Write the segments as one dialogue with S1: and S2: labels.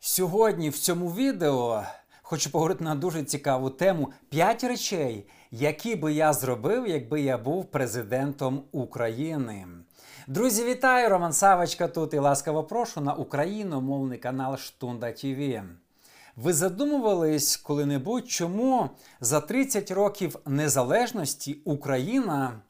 S1: Сьогодні в цьому відео хочу поговорити на дуже цікаву тему: 5 речей, які би я зробив, якби я був президентом України. Друзі, вітаю! Роман Савочка тут і ласкаво прошу на україномовний канал Штунда ТВ. Ви задумувались коли-небудь, чому за 30 років незалежності Україна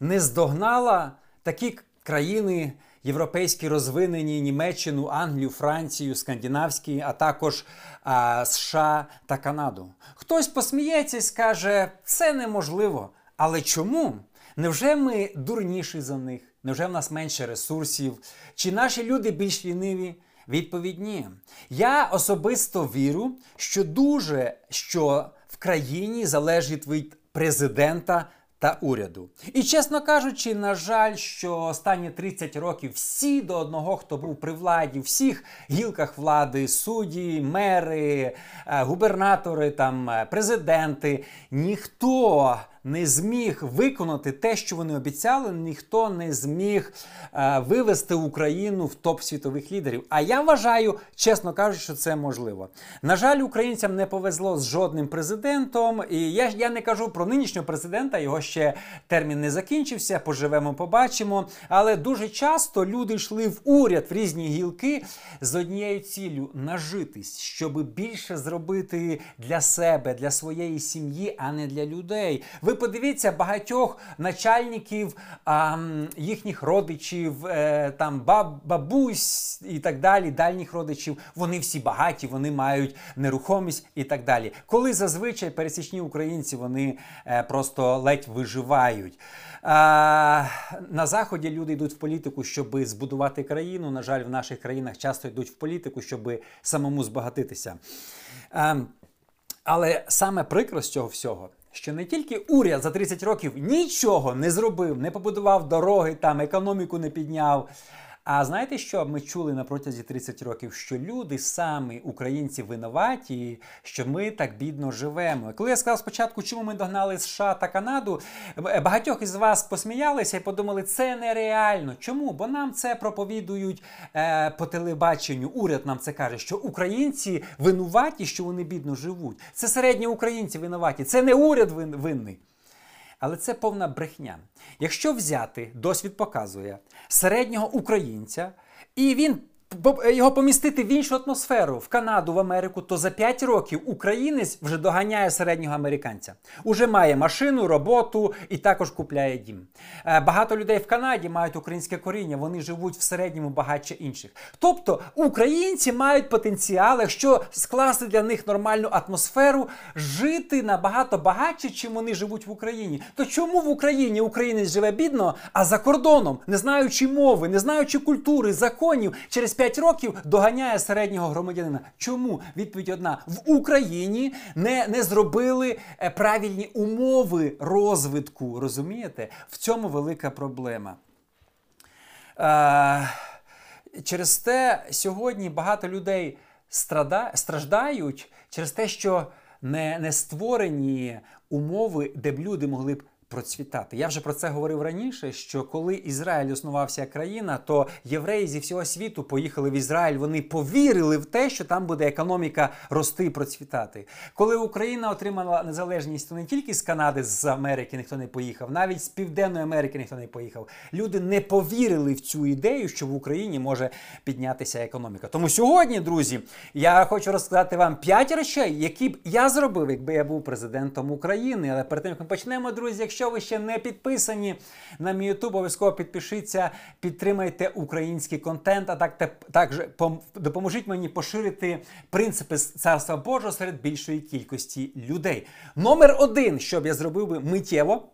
S1: не здогнала такі країни європейські розвинені Німеччину, Англію, Францію, Скандинавські, а також а, США та Канаду? Хтось посміється і скаже, це неможливо. Але чому? Невже ми дурніші за них? Невже в нас менше ресурсів? Чи наші люди більш ліниві? Відповідь ні. Я особисто вірю, що дуже що в країні залежить від президента та уряду. І чесно кажучи, на жаль, що останні 30 років всі до одного, хто був при владі, всіх гілках влади, судді, мери, е, губернатори, там е, президенти, ніхто не зміг виконати те, що вони обіцяли, ніхто не зміг е, вивести Україну в топ світових лідерів. А я вважаю, чесно кажучи, що це можливо. На жаль, українцям не повезло з жодним президентом. І я я не кажу про нинішнього президента, його ще термін не закінчився. Поживемо, побачимо. Але дуже часто люди йшли в уряд в різні гілки з однією ціллю нажитись, щоб більше зробити для себе, для своєї сім'ї, а не для людей. Ви подивіться багатьох начальників, а, їхніх родичів, е, там баб, бабусь і так далі, дальніх родичів. Вони всі багаті, вони мають нерухомість і так далі. Коли зазвичай пересічні українці вони е, просто ледь виживають. А, на заході люди йдуть в політику, щоб збудувати країну. На жаль, в наших країнах часто йдуть в політику, щоб самому збагатитися. А, але саме прикро з цього всього що не тільки уряд за 30 років нічого не зробив, не побудував дороги, там економіку не підняв. А знаєте, що ми чули на протязі 30 років? Що люди самі українці винуваті, що ми так бідно живемо. Коли я сказав спочатку, чому ми догнали США та Канаду, багатьох із вас посміялися і подумали, це нереально. Чому? Бо нам це проповідують е, по телебаченню. Уряд нам це каже, що українці винуваті, що вони бідно живуть. Це середні українці винуваті, це не уряд винний. Але це повна брехня. Якщо взяти, досвід показує середнього українця, і він його помістити в іншу атмосферу в Канаду, в Америку, то за 5 років українець вже доганяє середнього американця. Уже має машину, роботу і також купляє дім. Е, багато людей в Канаді мають українське коріння, вони живуть в середньому багатше інших. Тобто українці мають потенціал, якщо скласти для них нормальну атмосферу, жити набагато багатше, чим вони живуть в Україні. То чому в Україні українець живе бідно, а за кордоном, не знаючи мови, не знаючи культури, законів, через 5 років доганяє середнього громадянина. Чому? Відповідь одна: в Україні не не зробили е, правильні умови розвитку. Розумієте? В цьому велика проблема. Е, через те сьогодні багато людей страда, страждають через те, що не, не створені умови, де б люди могли б процвітати. Я вже про це говорив раніше. Що коли Ізраїль основався як країна, то євреї зі всього світу поїхали в Ізраїль. Вони повірили в те, що там буде економіка рости і процвітати. Коли Україна отримала незалежність, то не тільки з Канади, з Америки ніхто не поїхав, навіть з Південної Америки ніхто не поїхав. Люди не повірили в цю ідею, що в Україні може піднятися економіка. Тому сьогодні, друзі, я хочу розказати вам п'ять речей, які б я зробив, якби я був президентом України. Але перед тим як ми почнемо, друзі, якщо Якщо ви ще не підписані на мій YouTube, обов'язково підпишіться, підтримайте український контент, а так також допоможіть мені поширити принципи царства Божого серед більшої кількості людей. Номер один, що б я зробив би миттєво.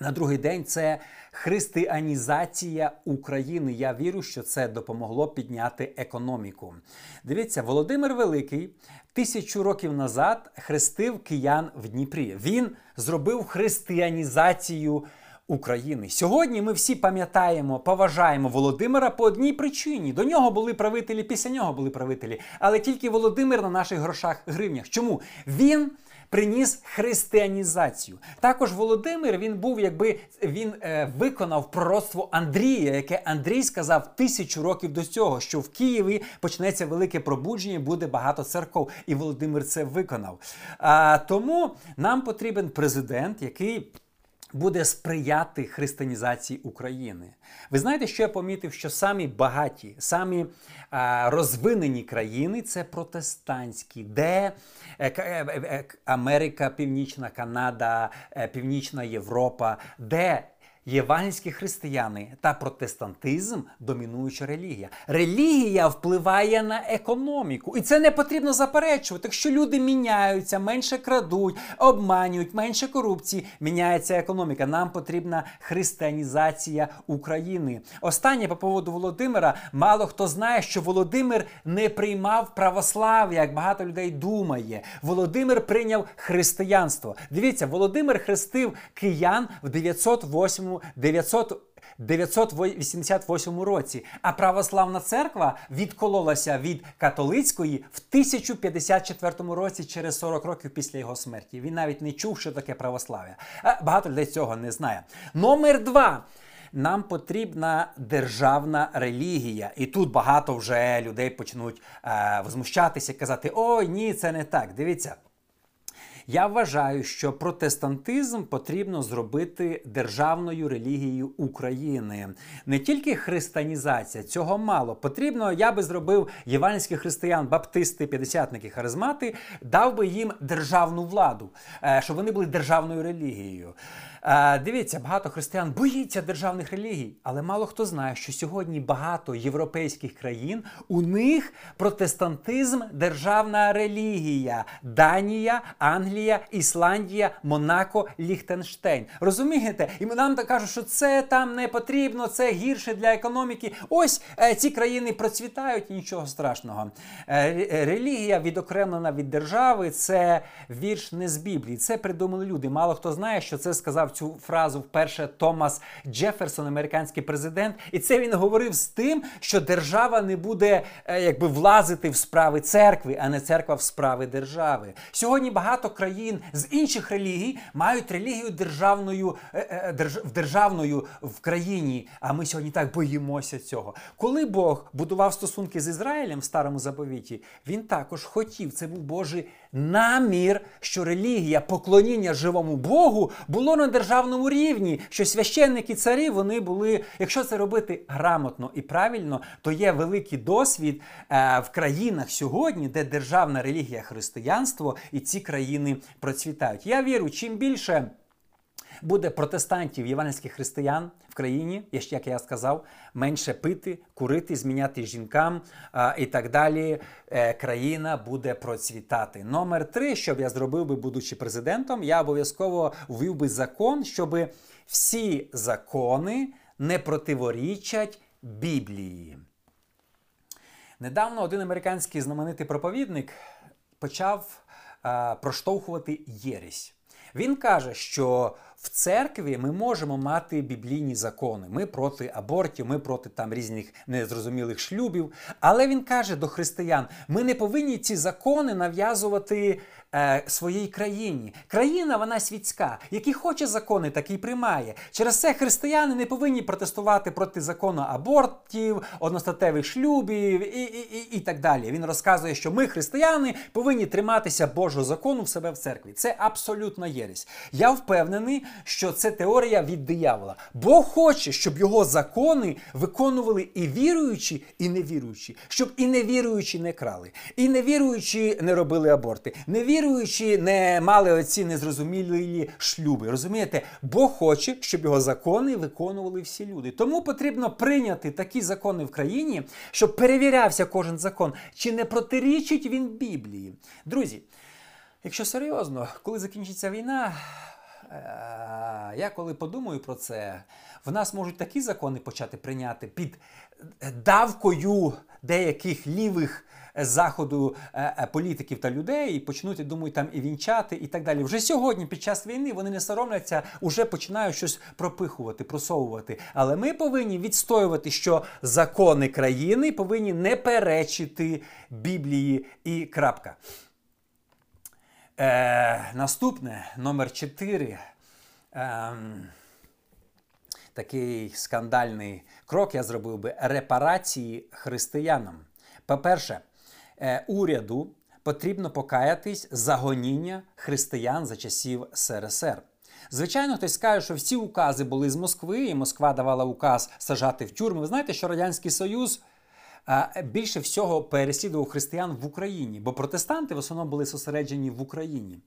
S1: На другий день це християнізація України. Я вірю, що це допомогло підняти економіку. Дивіться, Володимир Великий тисячу років назад хрестив киян в Дніпрі. Він зробив християнізацію України. Сьогодні ми всі пам'ятаємо, поважаємо Володимира по одній причині. До нього були правителі, після нього були правителі. Але тільки Володимир на наших грошах гривнях. Чому? Він приніс християнізацію. Також Володимир він був, якби він е, виконав пророцтво Андрія, яке Андрій сказав тисячу років до цього, що в Києві почнеться велике пробудження, буде багато церков, і Володимир це виконав. А, Тому нам потрібен президент, який буде сприяти християнізації України. Ви знаєте, що я помітив, що самі багаті, самі а, розвинені країни це протестантські, де е, е, е, Америка, Північна Канада, Північна Європа, де Євангельські християни та протестантизм домінуюча релігія. Релігія впливає на економіку, і це не потрібно заперечувати. Якщо люди міняються, менше крадуть, обманюють, менше корупції, міняється економіка. Нам потрібна християнізація України. Останнє по поводу Володимира. Мало хто знає, що Володимир не приймав православ'я, як багато людей думає. Володимир прийняв християнство. Дивіться, Володимир хрестив киян в 908 900 988 році, а православна церква відкололася від католицької в 1054 році через 40 років після його смерті. Він навіть не чув, що таке православ'я. Багато людей цього не знає. Номер два. Нам потрібна державна релігія, і тут багато вже людей почнуть е, возмущатися, казати: Ой, ні, це не так. Дивіться. Я вважаю, що протестантизм потрібно зробити державною релігією України. Не тільки християнізація, цього мало. Потрібно, я би зробив євангельських християн, баптисти, п'ятдесятники, харизмати, дав би їм державну владу, е, щоб вони були державною релігією. Е, дивіться, багато християн боїться державних релігій, але мало хто знає, що сьогодні багато європейських країн у них протестантизм державна релігія. Данія, Англія, Ісландія, Монако, Ліхтенштейн. Розумієте? І нам так кажуть, що це там не потрібно, це гірше для економіки. Ось е, ці країни процвітають і нічого страшного. Е, релігія відокремлена від держави це вірш не з Біблії. Це придумали люди. Мало хто знає, що це сказав цю фразу вперше Томас Джеферсон, американський президент, і це він говорив з тим, що держава не буде е, якби влазити в справи церкви, а не церква в справи держави. Сьогодні багато країн з інших релігій мають релігію державною е, е, державною в країні. А ми сьогодні так боїмося цього. Коли Бог будував стосунки з Ізраїлем в старому заповіті, він також хотів. Це був Божий намір, що релігія поклоніння живому Богу було на державному рівні, що священники царі вони були, якщо це робити грамотно і правильно, то є великий досвід е, в країнах сьогодні, де державна релігія християнство і ці країни процвітають. Я вірю, чим більше буде протестантів, євангельських християн в країні, як я сказав, менше пити, курити, зміняти жінкам а, і так далі. Е, країна буде процвітати. Номер три, що б я зробив би, будучи президентом, я обов'язково ввів би закон, щоб всі закони не противорічать Біблії. Недавно один американський знаменитий проповідник почав проштовхувати єресь. Він каже, що в церкві ми можемо мати біблійні закони. Ми проти абортів, ми проти там різних незрозумілих шлюбів. Але він каже до християн: ми не повинні ці закони нав'язувати е, своїй країні. Країна вона світська, який хоче закони, такий приймає. Через це християни не повинні протестувати проти закону абортів, одностатевих шлюбів і, і, і, і так далі. Він розказує, що ми, християни, повинні триматися Божого закону в себе в церкві. Це абсолютно єресь. Я впевнений, що це теорія від диявола. Бог хоче, щоб його закони виконували і віруючі, і невіруючі, щоб і невіруючі не крали, і невіруючі не робили аборти, невіруючі не мали оці незрозумілі шлюби. Розумієте, Бог хоче, щоб його закони виконували всі люди. Тому потрібно прийняти такі закони в країні, щоб перевірявся кожен закон, чи не протирічить він Біблії. Друзі. Якщо серйозно, коли закінчиться війна, Я коли подумаю про це, в нас можуть такі закони почати прийняти під давкою деяких лівих заходу е, е, політиків та людей і почнуть, думаю, там і вінчати, і так далі. Вже сьогодні, під час війни, вони не соромляться, уже починають щось пропихувати, просовувати. Але ми повинні відстоювати, що закони країни повинні не перечити Біблії і крапка. Е, Наступне номер 4. Е, Такий скандальний крок я зробив би репарації християнам. По-перше, Е, уряду потрібно покаятись за гоніння християн за часів СРСР. Звичайно, хтось скаже, що всі укази були з Москви, і Москва давала указ сажати в тюрми. Ви знаєте, що Радянський Союз більше всього переслідував християн в Україні, бо протестанти в основному були зосереджені в Україні.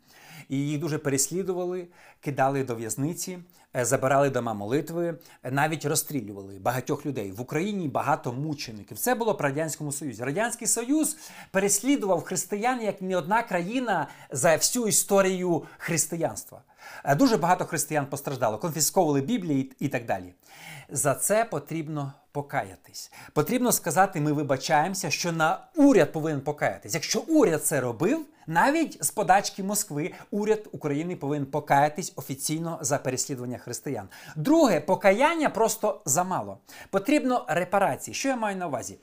S1: І їх дуже переслідували, кидали до в'язниці, е, забирали дома молитви, навіть розстрілювали багатьох людей. В Україні багато мучеників. Це було в Радянському Союзі. Радянський Союз переслідував християн як ні одна країна за всю історію християнства. Е, дуже багато християн постраждало, конфісковували Біблії і так далі. За це потрібно покаятись. Потрібно сказати, ми вибачаємося, що на уряд повинен покаятись. Якщо уряд це робив, навіть з подачки Москви уряд України повинен покаятись офіційно за переслідування християн. Друге, покаяння просто замало. Потрібно репарації. Що я маю на увазі?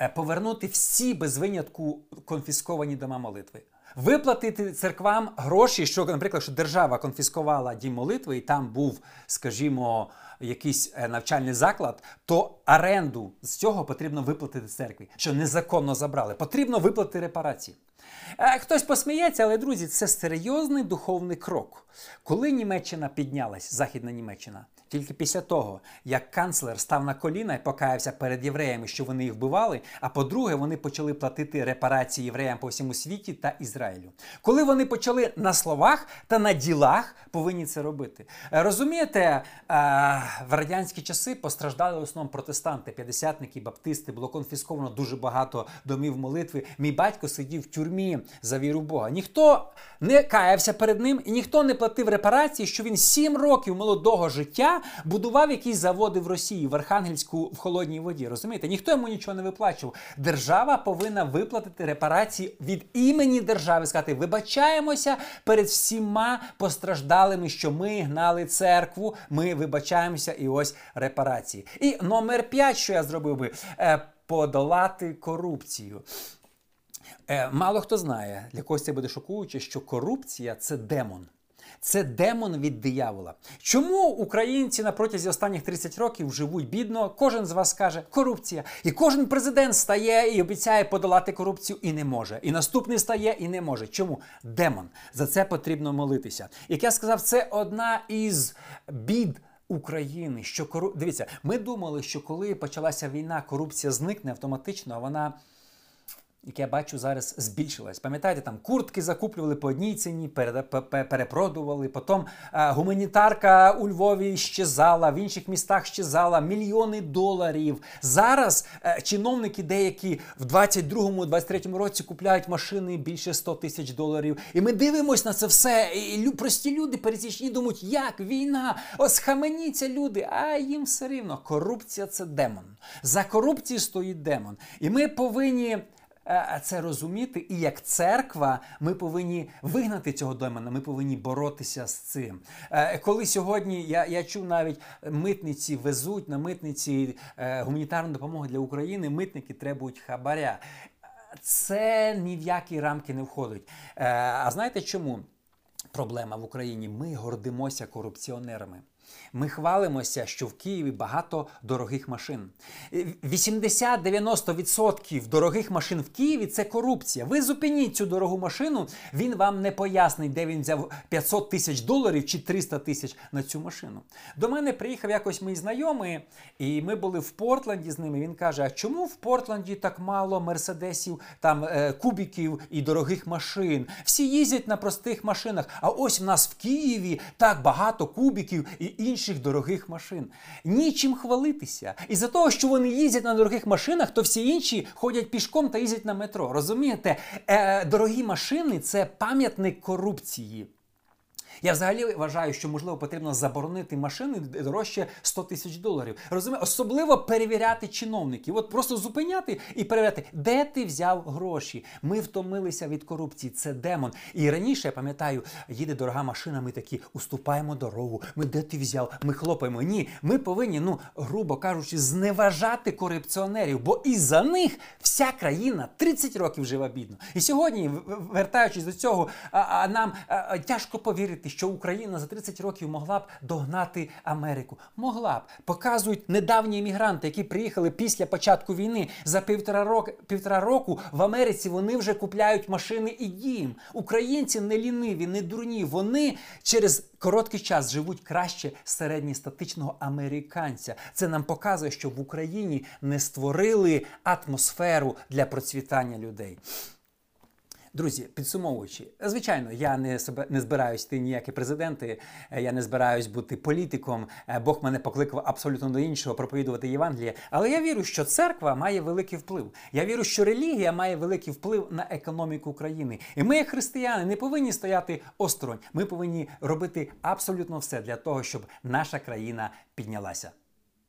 S1: Е, повернути всі без винятку конфісковані дома молитви. Виплатити церквам гроші, що, наприклад, що держава конфіскувала дім молитви, і там був, скажімо, якийсь е, навчальний заклад, то оренду з цього потрібно виплатити церкві, що незаконно забрали. Потрібно виплатити репарації. Е, хтось посміється, але друзі, це серйозний духовний крок. Коли Німеччина піднялась, Західна Німеччина, тільки після того, як канцлер став на коліна і покаявся перед євреями, що вони їх вбивали. А по-друге, вони почали платити репарації євреям по всьому світі та Ізраїлю. Коли вони почали на словах та на ділах, повинні це робити. Е, розумієте, в радянські часи постраждали в основному протестанти, п'ятдесятники, баптисти, було конфісковано дуже багато домів молитви. Мій батько сидів в тюрмі за віру Бога. Ніхто не каявся перед ним і ніхто не платив репарації, що він сім років молодого життя будував якісь заводи в Росії, в Архангельську в холодній воді. Розумієте? Ніхто йому нічого не виплачував. Держава повинна виплатити репарації від імені держави. Сказати, вибачаємося перед всіма постраждалими, що ми гнали церкву. Ми вибачаємося, і ось репарації. І номер п'ять, що я зробив би, е, подолати корупцію. Е, мало хто знає, для когось це буде шокуюче, що корупція це демон. Це демон від диявола. Чому українці на протязі останніх 30 років живуть бідно? Кожен з вас каже корупція. І кожен президент стає і обіцяє подолати корупцію і не може. І наступний стає і не може. Чому? Демон. За це потрібно молитися. Як я сказав, це одна із бід. України, що кору... Дивіться, ми думали, що коли почалася війна, корупція зникне автоматично, а вона яке я бачу зараз збільшилось. Пам'ятаєте, там куртки закуплювали по одній ціні, перепродували. Потім а, гуманітарка у Львові щезала, в інших містах щезала мільйони доларів. Зараз а, чиновники деякі в 22-23 році купляють машини більше 100 тисяч доларів. І ми дивимося на це все. І прості люди пересічні думають, як війна, осхаменіться люди, а їм все рівно. Корупція це демон. За корупцією стоїть демон. І ми повинні. Е, це розуміти, і як церква ми повинні вигнати цього демона, ми повинні боротися з цим. Е, коли сьогодні я я чув навіть митниці везуть на митниці е, гуманітарну допомогу для України, митники требують хабаря. Це ні в які рамки не входить. А знаєте чому проблема в Україні? Ми гордимося корупціонерами. Ми хвалимося, що в Києві багато дорогих машин. 80-90% дорогих машин в Києві це корупція. Ви зупиніть цю дорогу машину, він вам не пояснить, де він взяв 500 тисяч доларів чи 300 тисяч на цю машину. До мене приїхав якось мій знайомий, і ми були в Портленді з ними. Він каже: А чому в Портленді так мало мерседесів, там е, кубіків і дорогих машин? Всі їздять на простих машинах. А ось в нас в Києві так багато кубіків і інших дорогих машин. Нічим хвалитися. І за того, що вони їздять на дорогих машинах, то всі інші ходять пішком та їздять на метро. Розумієте, е, дорогі машини це пам'ятник корупції. Я взагалі вважаю, що можливо потрібно заборонити машини дорожче 100 тисяч доларів. Розумієте? особливо перевіряти чиновників. От просто зупиняти і перевіряти, де ти взяв гроші. Ми втомилися від корупції. Це демон. І раніше я пам'ятаю, їде дорога машина. Ми такі уступаємо дорогу. Ми де ти взяв? Ми хлопаємо. Ні, ми повинні, ну грубо кажучи, зневажати корупціонерів, бо із-за них вся країна 30 років живе бідно. І сьогодні, вертаючись до цього, нам тяжко повірити, що Україна за 30 років могла б догнати Америку. Могла б. Показують недавні іммігранти, які приїхали після початку війни. За півтора року, півтора року в Америці вони вже купляють машини і дім. Українці не ліниві, не дурні. Вони через короткий час живуть краще середньостатичного американця. Це нам показує, що в Україні не створили атмосферу для процвітання людей. Друзі, підсумовуючи, звичайно, я не себе не збираюсь йти ніякі президенти, е, я не збираюсь бути політиком. е, Бог мене покликав абсолютно до іншого проповідувати Євангеліє. Але я вірю, що церква має великий вплив. Я вірю, що релігія має великий вплив на економіку країни. І ми, як християни, не повинні стояти осторонь. Ми повинні робити абсолютно все для того, щоб наша країна піднялася.